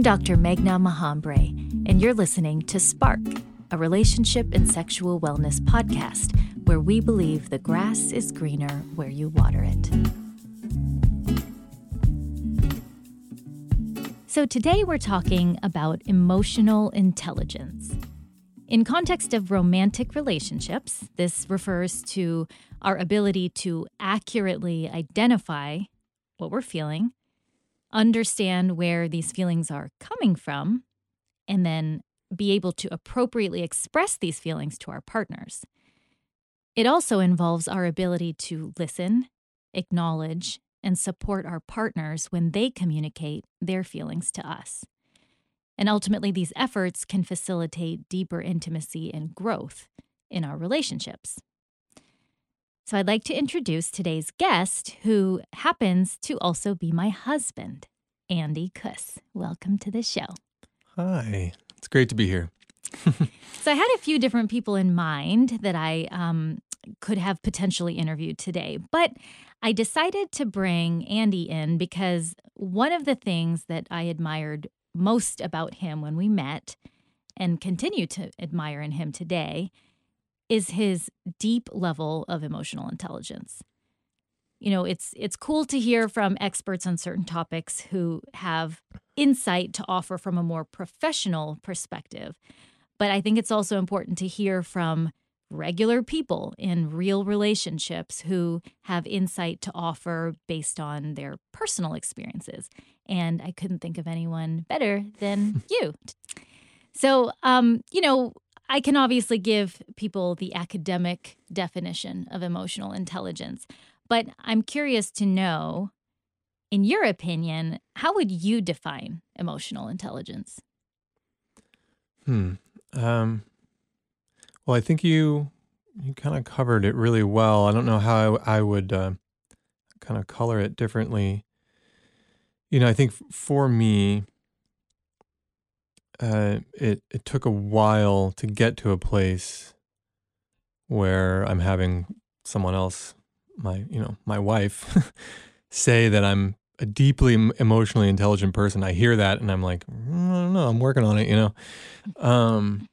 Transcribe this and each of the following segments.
I'm Dr. Meghna Mahambre, and you're listening to Spark, a relationship and sexual wellness podcast where we believe the grass is greener where you water it. So, today we're talking about emotional intelligence. In context of romantic relationships, this refers to our ability to accurately identify what we're feeling, understand where these feelings are coming from, and then be able to appropriately express these feelings to our partners. It also involves our ability to listen, acknowledge, and support our partners when they communicate their feelings to us. And ultimately, these efforts can facilitate deeper intimacy and growth in our relationships. So, I'd like to introduce today's guest, who happens to also be my husband, Andy Kuss. Welcome to the show. Hi, it's great to be here. so, I had a few different people in mind that I um, could have potentially interviewed today, but I decided to bring Andy in because one of the things that I admired most about him when we met and continue to admire in him today is his deep level of emotional intelligence. You know, it's it's cool to hear from experts on certain topics who have insight to offer from a more professional perspective. But I think it's also important to hear from regular people in real relationships who have insight to offer based on their personal experiences. And I couldn't think of anyone better than you. So, um, you know, I can obviously give people the academic definition of emotional intelligence, but I'm curious to know, in your opinion, how would you define emotional intelligence? Hmm. Um, well, I think you you kind of covered it really well. I don't know how I, I would uh, kind of color it differently. You know, I think for me, uh, it it took a while to get to a place where I'm having someone else, my you know my wife, say that I'm a deeply emotionally intelligent person. I hear that and I'm like, mm, I don't know, I'm working on it. You know, um,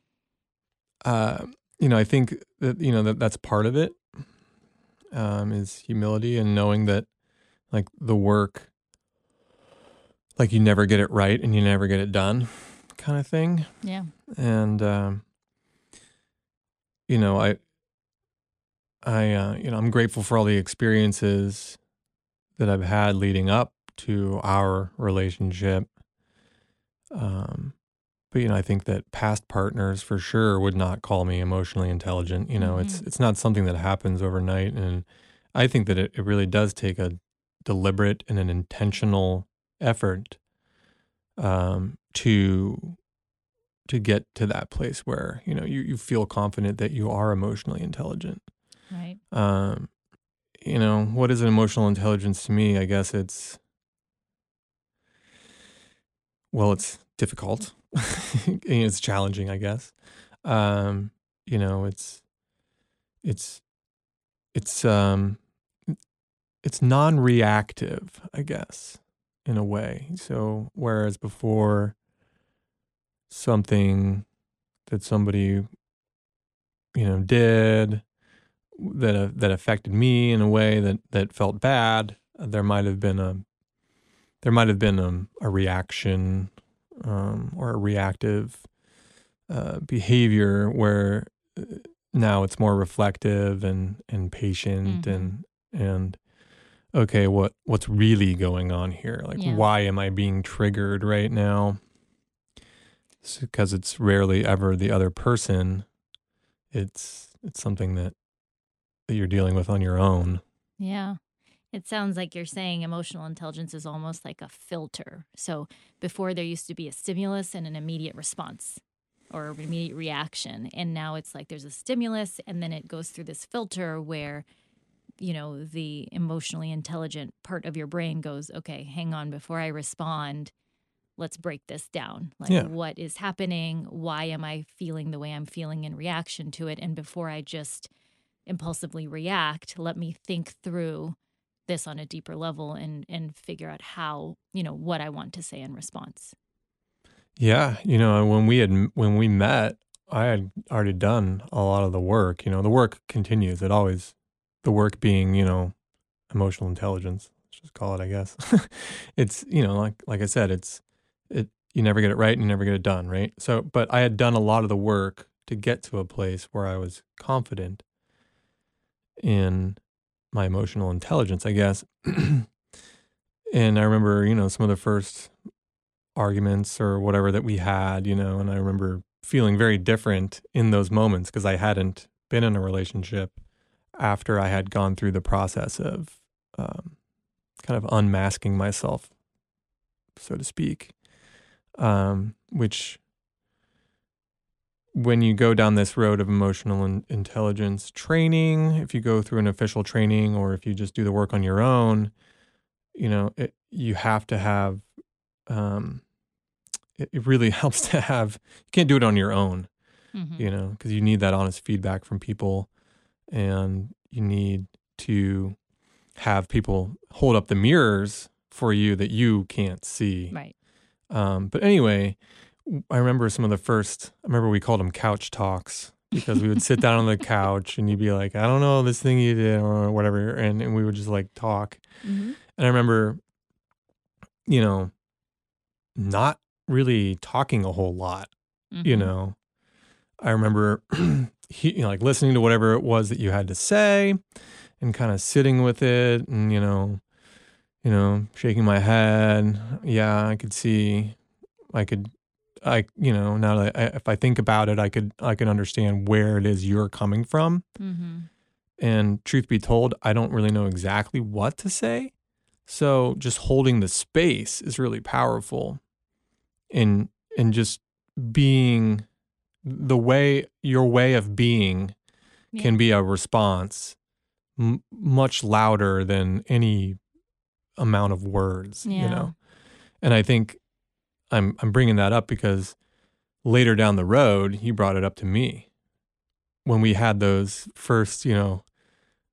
uh, you know, I think that you know that that's part of it. Um, is humility and knowing that like the work like you never get it right and you never get it done kind of thing. Yeah. And um, you know, I I uh, you know, I'm grateful for all the experiences that I've had leading up to our relationship. Um but you know, I think that past partners for sure would not call me emotionally intelligent. You know, mm-hmm. it's it's not something that happens overnight and I think that it, it really does take a deliberate and an intentional effort um, to to get to that place where you know you, you feel confident that you are emotionally intelligent right. Um, you know what is an emotional intelligence to me? I guess it's well it's difficult. It's challenging i guess. Um, you know it's it's it's um it's non-reactive i guess in a way. So whereas before something that somebody you know did that uh, that affected me in a way that that felt bad there might have been a there might have been a, a reaction um, or a reactive uh, behavior where uh, now it's more reflective and and patient mm-hmm. and and okay what what's really going on here like yeah. why am i being triggered right now because it's rarely ever the other person. It's it's something that that you're dealing with on your own. Yeah. It sounds like you're saying emotional intelligence is almost like a filter. So before there used to be a stimulus and an immediate response or immediate reaction. And now it's like there's a stimulus and then it goes through this filter where, you know, the emotionally intelligent part of your brain goes, okay, hang on, before I respond, let's break this down. Like, yeah. what is happening? Why am I feeling the way I'm feeling in reaction to it? And before I just impulsively react, let me think through this on a deeper level and and figure out how, you know, what I want to say in response. Yeah, you know, when we had when we met, I had already done a lot of the work. You know, the work continues. It always, the work being, you know, emotional intelligence. Let's just call it, I guess. it's you know, like like I said, it's it. You never get it right, and you never get it done, right? So, but I had done a lot of the work to get to a place where I was confident in my emotional intelligence, I guess. and I remember, you know, some of the first arguments or whatever that we had, you know, and I remember feeling very different in those moments because I hadn't been in a relationship after I had gone through the process of um, kind of unmasking myself, so to speak, um, which when you go down this road of emotional in- intelligence training, if you go through an official training or if you just do the work on your own, you know, it, you have to have um, it, it really helps to have you can't do it on your own mm-hmm. you know because you need that honest feedback from people and you need to have people hold up the mirrors for you that you can't see right um, but anyway i remember some of the first i remember we called them couch talks because we would sit down on the couch and you'd be like i don't know this thing you did or whatever and, and we would just like talk mm-hmm. and i remember you know not really talking a whole lot. Mm-hmm. You know, I remember he, you know, like listening to whatever it was that you had to say and kind of sitting with it and, you know, you know, shaking my head. Yeah, I could see, I could, I, you know, now that I, if I think about it, I could, I could understand where it is you're coming from. Mm-hmm. And truth be told, I don't really know exactly what to say. So just holding the space is really powerful and and just being the way your way of being yeah. can be a response m- much louder than any amount of words yeah. you know and i think i'm i'm bringing that up because later down the road he brought it up to me when we had those first you know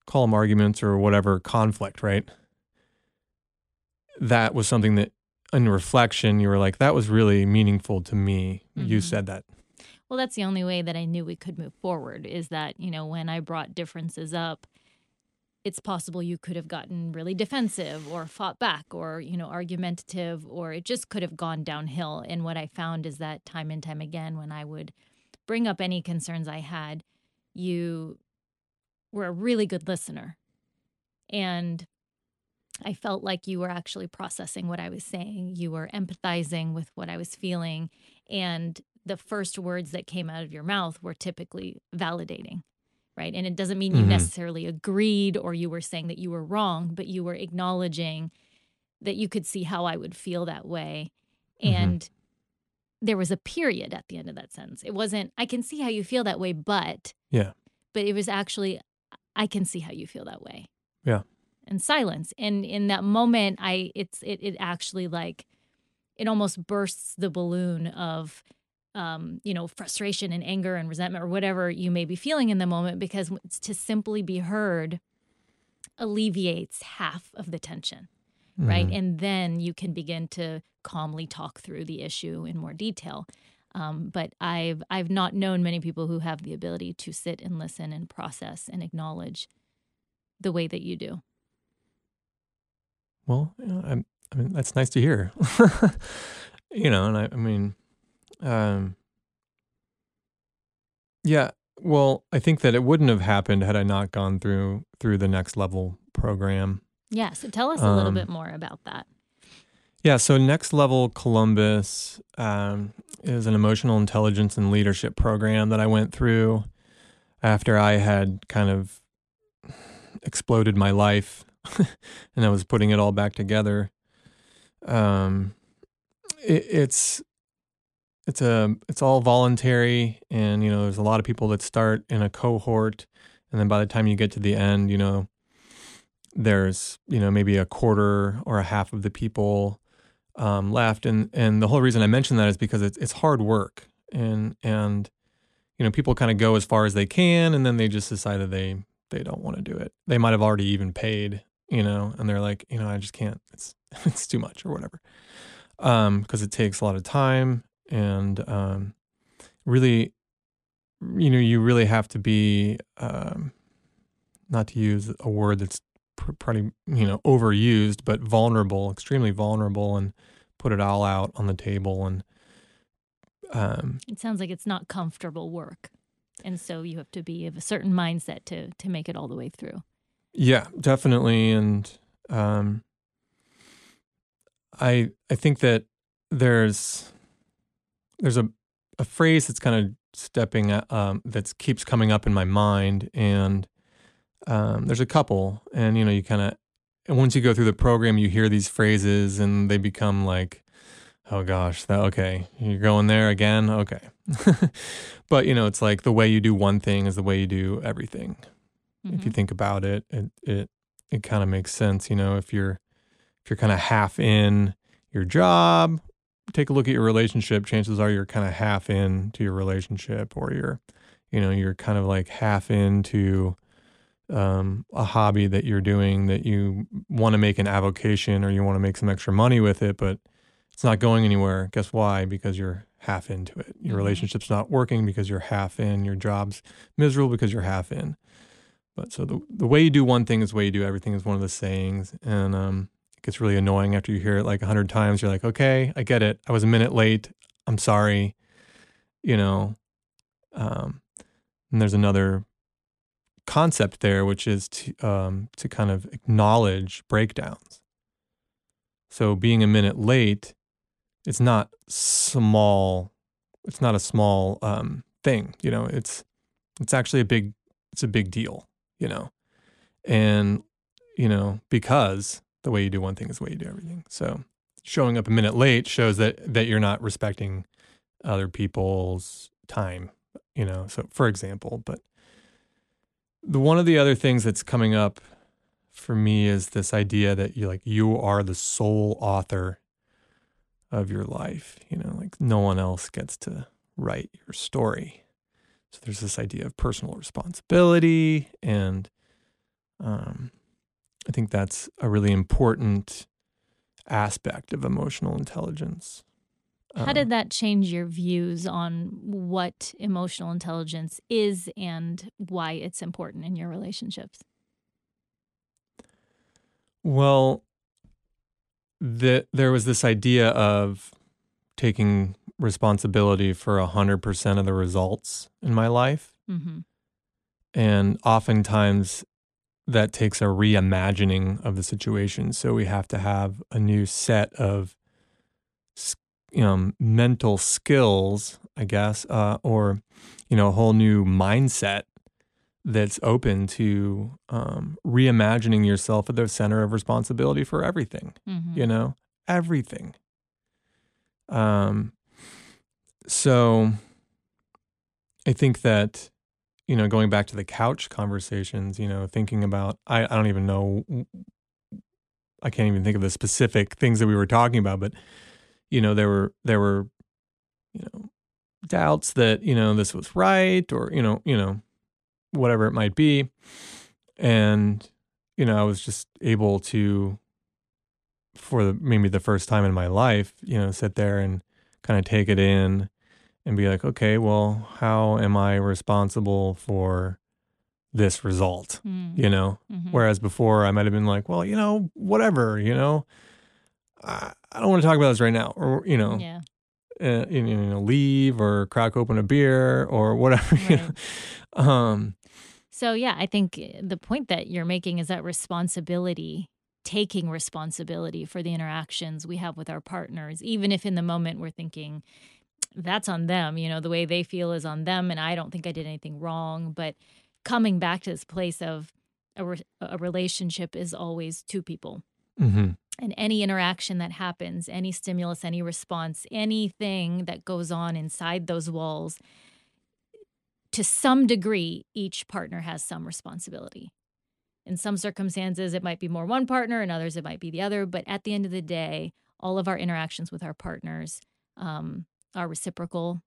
call them arguments or whatever conflict right that was something that in reflection, you were like, that was really meaningful to me. Mm-hmm. You said that. Well, that's the only way that I knew we could move forward is that, you know, when I brought differences up, it's possible you could have gotten really defensive or fought back or, you know, argumentative, or it just could have gone downhill. And what I found is that time and time again, when I would bring up any concerns I had, you were a really good listener. And I felt like you were actually processing what I was saying. You were empathizing with what I was feeling. And the first words that came out of your mouth were typically validating, right? And it doesn't mean you mm-hmm. necessarily agreed or you were saying that you were wrong, but you were acknowledging that you could see how I would feel that way. Mm-hmm. And mm-hmm. there was a period at the end of that sentence. It wasn't, I can see how you feel that way, but. Yeah. But it was actually, I can see how you feel that way. Yeah and silence and in that moment i it's it, it actually like it almost bursts the balloon of um, you know frustration and anger and resentment or whatever you may be feeling in the moment because to simply be heard alleviates half of the tension mm-hmm. right and then you can begin to calmly talk through the issue in more detail um, but I've I've not known many people who have the ability to sit and listen and process and acknowledge the way that you do. Well, you know, I, I mean, that's nice to hear. you know, and I, I mean, um, yeah. Well, I think that it wouldn't have happened had I not gone through through the next level program. Yeah. So tell us a little um, bit more about that. Yeah. So Next Level Columbus um, is an emotional intelligence and leadership program that I went through after I had kind of exploded my life and I was putting it all back together. Um, it, it's it's a it's all voluntary, and you know, there's a lot of people that start in a cohort, and then by the time you get to the end, you know, there's you know maybe a quarter or a half of the people um, left, and and the whole reason I mention that is because it's it's hard work, and and you know people kind of go as far as they can, and then they just decide that they they don't want to do it. They might have already even paid you know, and they're like, you know, I just can't. It's it's too much or whatever. Um, because it takes a lot of time and um, really, you know, you really have to be, um, not to use a word that's pr- probably you know overused, but vulnerable, extremely vulnerable, and put it all out on the table. And um, it sounds like it's not comfortable work, and so you have to be of a certain mindset to to make it all the way through. Yeah, definitely, and um, I I think that there's there's a a phrase that's kind of stepping um, that keeps coming up in my mind, and um, there's a couple, and you know, you kind of and once you go through the program, you hear these phrases, and they become like, oh gosh, that okay, you're going there again, okay. but you know, it's like the way you do one thing is the way you do everything. Mm-hmm. If you mm-hmm. think about it, it it it kind of makes sense. You know, if you're if you're kind of half in your job, take a look at your relationship. Chances are you're kind of half in to your relationship, or you're, you know, you're kind of like half into um, a hobby that you're doing that you want to make an avocation or you want to make some extra money with it, but it's not going anywhere. Guess why? Because you're half into it. Your mm-hmm. relationship's not working because you're half in. Your job's miserable because you're half in. But so the the way you do one thing is the way you do everything is one of the sayings, and um, gets really annoying after you hear it like a hundred times. You're like, okay, I get it. I was a minute late. I'm sorry. You know. Um, and there's another concept there, which is to um, to kind of acknowledge breakdowns. So being a minute late, it's not small. It's not a small um, thing. You know, it's it's actually a big it's a big deal you know, and you know because the way you do one thing is the way you do everything. So showing up a minute late shows that that you're not respecting other people's time, you know. So for example, but the one of the other things that's coming up for me is this idea that you like you are the sole author of your life, you know, like no one else gets to write your story. So there's this idea of personal responsibility, and um, I think that's a really important aspect of emotional intelligence. How did um, that change your views on what emotional intelligence is and why it's important in your relationships? Well, the, there was this idea of taking responsibility for 100% of the results in my life. Mm-hmm. And oftentimes that takes a reimagining of the situation. So we have to have a new set of you know, mental skills, I guess, uh, or, you know, a whole new mindset that's open to um, reimagining yourself at the center of responsibility for everything, mm-hmm. you know, everything. Um, so I think that, you know, going back to the couch conversations, you know, thinking about, I, I don't even know, I can't even think of the specific things that we were talking about, but, you know, there were, there were, you know, doubts that, you know, this was right or, you know, you know, whatever it might be. And, you know, I was just able to, for the, maybe the first time in my life, you know, sit there and kind of take it in and be like, okay, well, how am I responsible for this result? Mm. You know, mm-hmm. whereas before I might have been like, well, you know, whatever, you know, I, I don't want to talk about this right now, or you know, yeah. Uh, you, know, leave or crack open a beer or whatever. Right. You know? um, so yeah, I think the point that you're making is that responsibility taking responsibility for the interactions we have with our partners, even if in the moment we're thinking, that's on them. You know, the way they feel is on them. And I don't think I did anything wrong. But coming back to this place of a, re- a relationship is always two people. Mm-hmm. And any interaction that happens, any stimulus, any response, anything that goes on inside those walls, to some degree, each partner has some responsibility. In some circumstances, it might be more one partner, in others, it might be the other. But at the end of the day, all of our interactions with our partners um, are reciprocal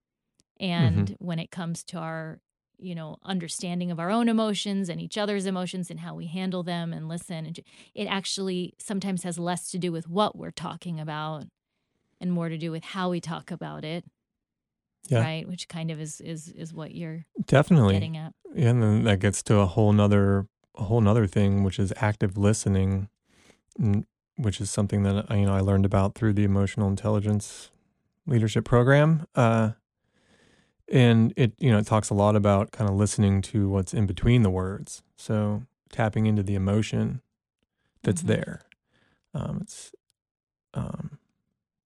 and mm-hmm. when it comes to our you know understanding of our own emotions and each other's emotions and how we handle them and listen and it actually sometimes has less to do with what we're talking about and more to do with how we talk about it Yeah. right? Which kind of is is is what you're Definitely. getting at. Yeah, and then that gets to a whole nother a whole nother thing, which is active listening, which is something that I, you know I learned about through the emotional intelligence leadership program. Uh, and it you know it talks a lot about kind of listening to what's in between the words, so tapping into the emotion that's Mhm. there. Um, it's um,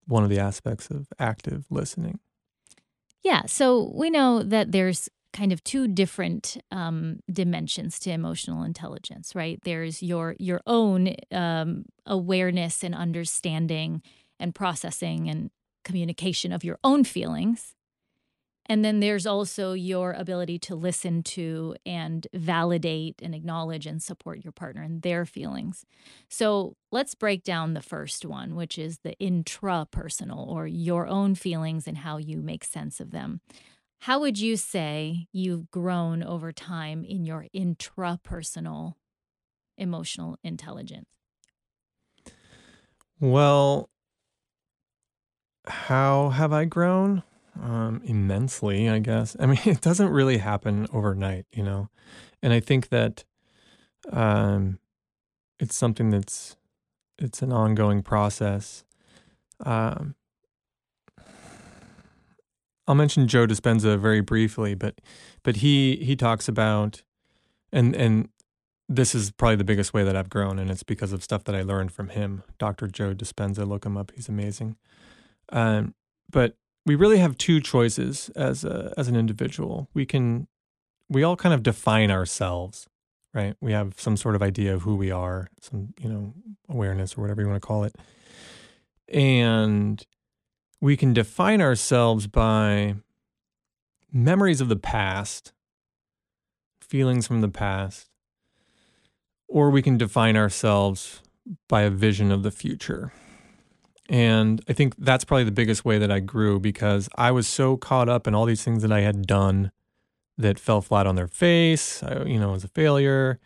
one of the aspects of active listening. Yeah. So we know that there's kind of two different um, dimensions to emotional intelligence, right? There's your your own um, awareness and understanding and processing and communication of your own feelings. And then there's also your ability to listen to and validate and acknowledge and support your partner and their feelings. So let's break down the first one, which is the intrapersonal or your own feelings and how you make sense of them. How would you say you've grown over time in your intrapersonal emotional intelligence? Well, how have I grown? Um, immensely, I guess. I mean, it doesn't really happen overnight, you know. And I think that um, it's something that's it's an ongoing process. Um, I'll mention Joe Dispenza very briefly, but but he he talks about and and this is probably the biggest way that I've grown, and it's because of stuff that I learned from him, Dr. Joe Dispenza. Look him up; he's amazing. Um, but we really have two choices as a as an individual. We can we all kind of define ourselves, right? We have some sort of idea of who we are, some you know awareness or whatever you want to call it, and we can define ourselves by memories of the past, feelings from the past, or we can define ourselves by a vision of the future. And I think that's probably the biggest way that I grew because I was so caught up in all these things that I had done that fell flat on their face. I, you know, was a failure.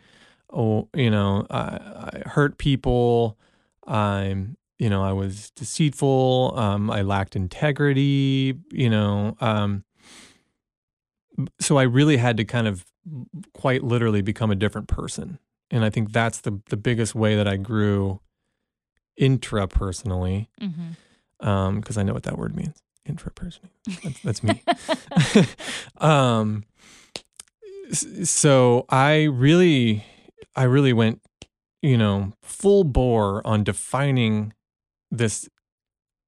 Oh, you know, I, I hurt people. I'm, you know, I was deceitful. Um, I lacked integrity. You know, um, so I really had to kind of quite literally become a different person. And I think that's the the biggest way that I grew intrapersonally, Mm-hmm. because I know what that word means. Intrapersonally. That's, that's me. um, so I really, I really went, you know, full bore on defining this,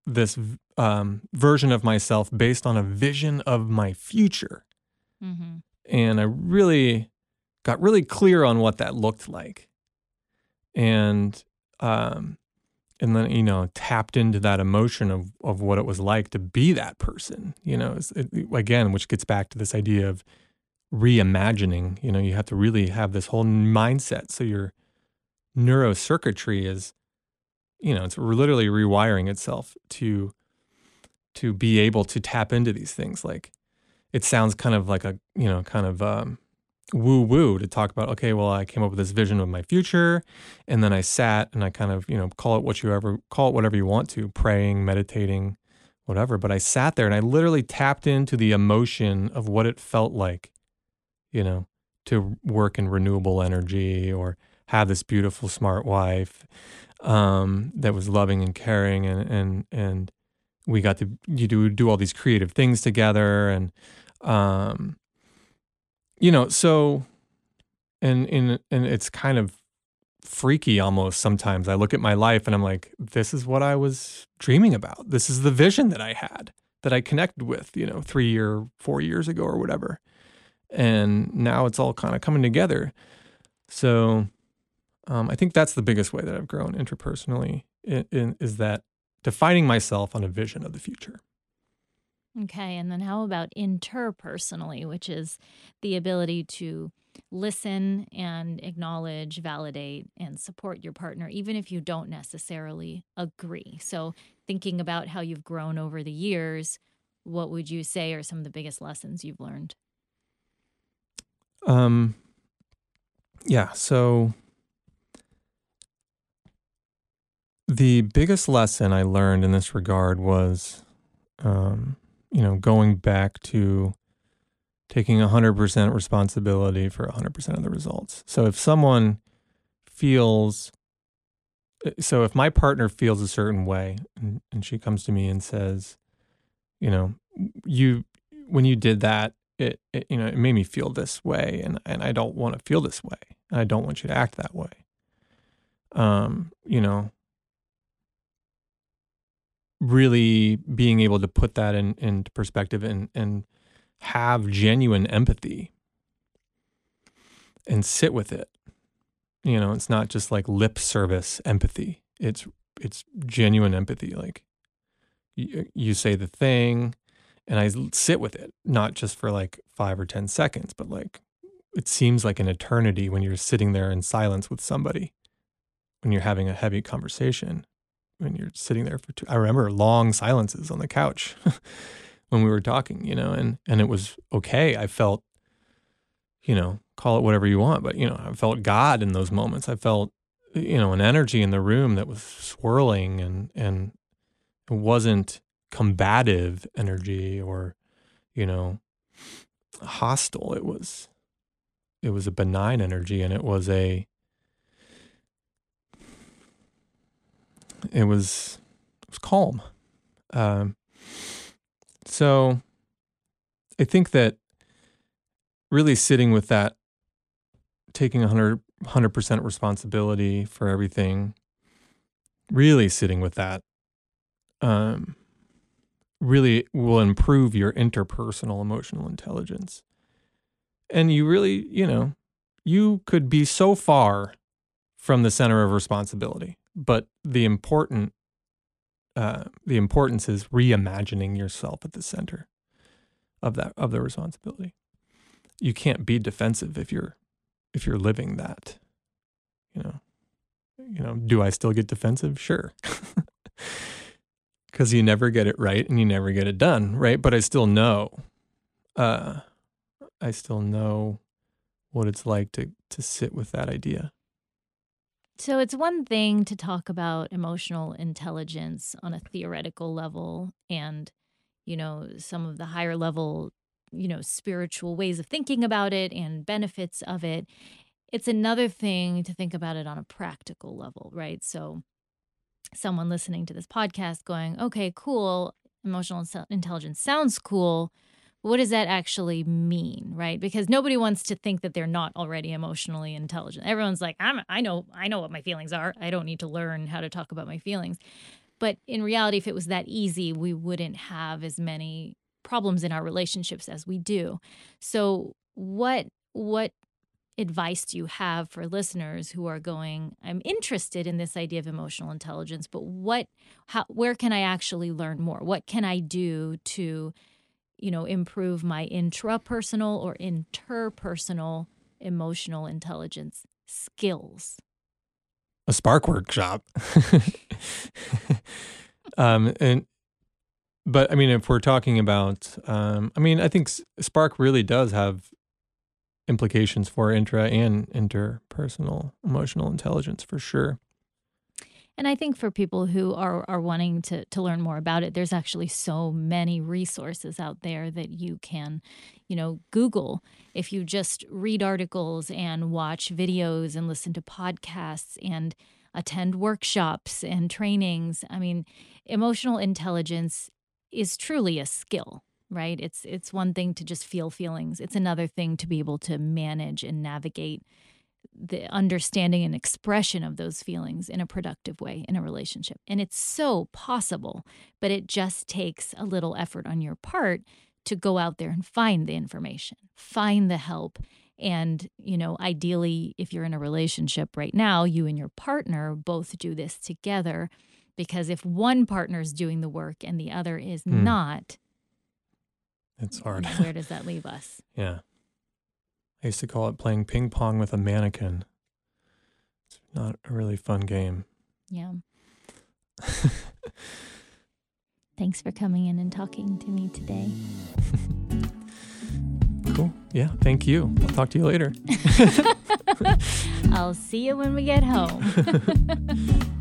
this um, version of myself based on a vision of my future, Mm-hmm. and I really got really clear on what that looked like, and um, and then you know tapped into that emotion of of what it was like to be that person you know it, again which gets back to this idea of reimagining you know you have to really have this whole mindset. So your neurocircuitry is you know it's literally rewiring itself to to be able to tap into these things. Like it sounds kind of like a you know kind of um woo woo to talk about okay well i came up with this vision of my future and then i sat and i kind of you know call it what you ever call it whatever you want to praying meditating whatever but i sat there and i literally tapped into the emotion of what it felt like you know to work in renewable energy or have this beautiful smart wife um, that was loving and caring and and and we got to you do do all these creative things together and um you know so and and and it's kind of freaky almost sometimes. I look at my life and i'm like this is what i was dreaming about. This is the vision that i had that i connected with you know 3 or 4 years ago or whatever. And now it's all kind of coming together. So um, i think that's the biggest way that i've grown interpersonally in, in, is that defining myself on a vision of the future Okay. And then how about interpersonally, which is the ability to listen and acknowledge, validate, and support your partner, even if you don't necessarily agree? So, thinking about how you've grown over the years, what would you say are some of the biggest lessons you've learned? Um, yeah. So the biggest lesson I learned in this regard was, um, you know, going back to taking 100% responsibility for 100% of the results. So if someone feels so if my partner feels a certain way and, and she comes to me and says, you know, you when you did that, it, it you know, it made me feel this way and and I don't want to feel this way. I don't want you to act that way. Um, you know, really being able to put that in into perspective and and have genuine empathy and sit with it. You know, it's not just like lip service empathy. It's it's genuine empathy. Like you, you say the thing, and I sit with it, not just for like five or ten seconds, but like it seems like an eternity when you're sitting there in silence with somebody, when you're having a heavy conversation, when you're sitting there for two. I remember long silences on the couch. when we were talking, you know, and and it was okay. I felt, you know, call it whatever you want, but you know, I felt God in those moments. I felt, you know, an energy in the room that was swirling and and it wasn't combative energy or, you know, hostile. It was it was a benign energy and it was a it was it was calm. Um, so I think that really sitting with that, taking 100, 100% responsibility for everything, really sitting with that, um, really will improve your interpersonal emotional intelligence. And you really, you know, you could be so far from the center of responsibility, but the important uh, the importance is reimagining yourself at the center of that of the responsibility. You can't be defensive if you're if you're living that. You know, you know. Do I still get defensive? Sure, because you never get it right and you never get it done right. But I still know. Uh, I still know what it's like to to sit with that idea. So it's one thing to talk about emotional intelligence on a theoretical level and, you know, some of the higher level, you know, spiritual ways of thinking about it and benefits of it. It's another thing to think about it on a practical level, right? So someone listening to this podcast going, okay, cool, emotional intelligence sounds cool what does that actually mean right? Because nobody wants to think that they're not already emotionally intelligent. Everyone's like I'm, i know i know what my feelings are. I don't need to learn how to talk about my feelings. But in reality if it was that easy we wouldn't have as many problems in our relationships as we do. So what what advice do you have for listeners who are going i'm interested in this idea of emotional intelligence but what how where can i actually learn more? What can i do to you know, improve my intrapersonal or interpersonal emotional intelligence skills. A Spark workshop. um, and but I mean, if we're talking about, um, I mean, I think Spark really does have implications for intra and interpersonal emotional intelligence for sure. And I think for people who are, are wanting to, to learn more about it, there's actually so many resources out there that you can, you know, Google. If you just read articles and watch videos and listen to podcasts and attend workshops and trainings, I mean, emotional intelligence is truly a skill right it's it's one thing to just feel feelings it's another thing to be able to manage and navigate the understanding and expression of those feelings in a productive way in a relationship. And it's so possible, but it just takes a little effort on your part to go out there and find the information, find the help. And, you know, ideally, if you're in a relationship right now, you and your partner both do this together. Because if one partner is doing the work and the other is mm. not, it's hard. Where does that leave us? yeah. I used to call it playing ping pong with a mannequin. It's not a really fun game. Yeah. Thanks for coming in and talking to me today. cool. Yeah, thank you. I'll talk to you later. I'll see you when we get home.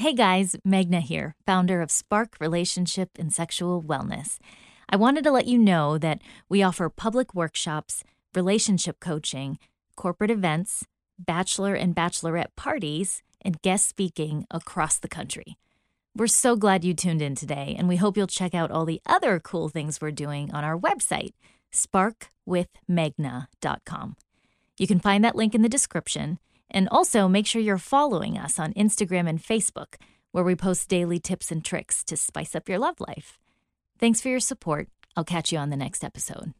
Hey guys, Meghna here, founder of Spark Relationship and Sexual Wellness. I wanted to let you know that we offer public workshops, relationship coaching, corporate events, bachelor and bachelorette parties, and guest speaking across the country. We're so glad you tuned in today, and we hope you'll check out all the other cool things we're doing on our website, sparkwithmeghna.com. You can find that link in the description, and also make sure you're following us on Instagram and Facebook, where we post daily tips and tricks to spice up your love life. Thanks for your support. I'll catch you on the next episode.